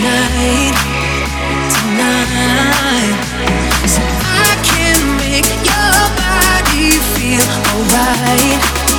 tonight, tonight. So I can make your body feel alright.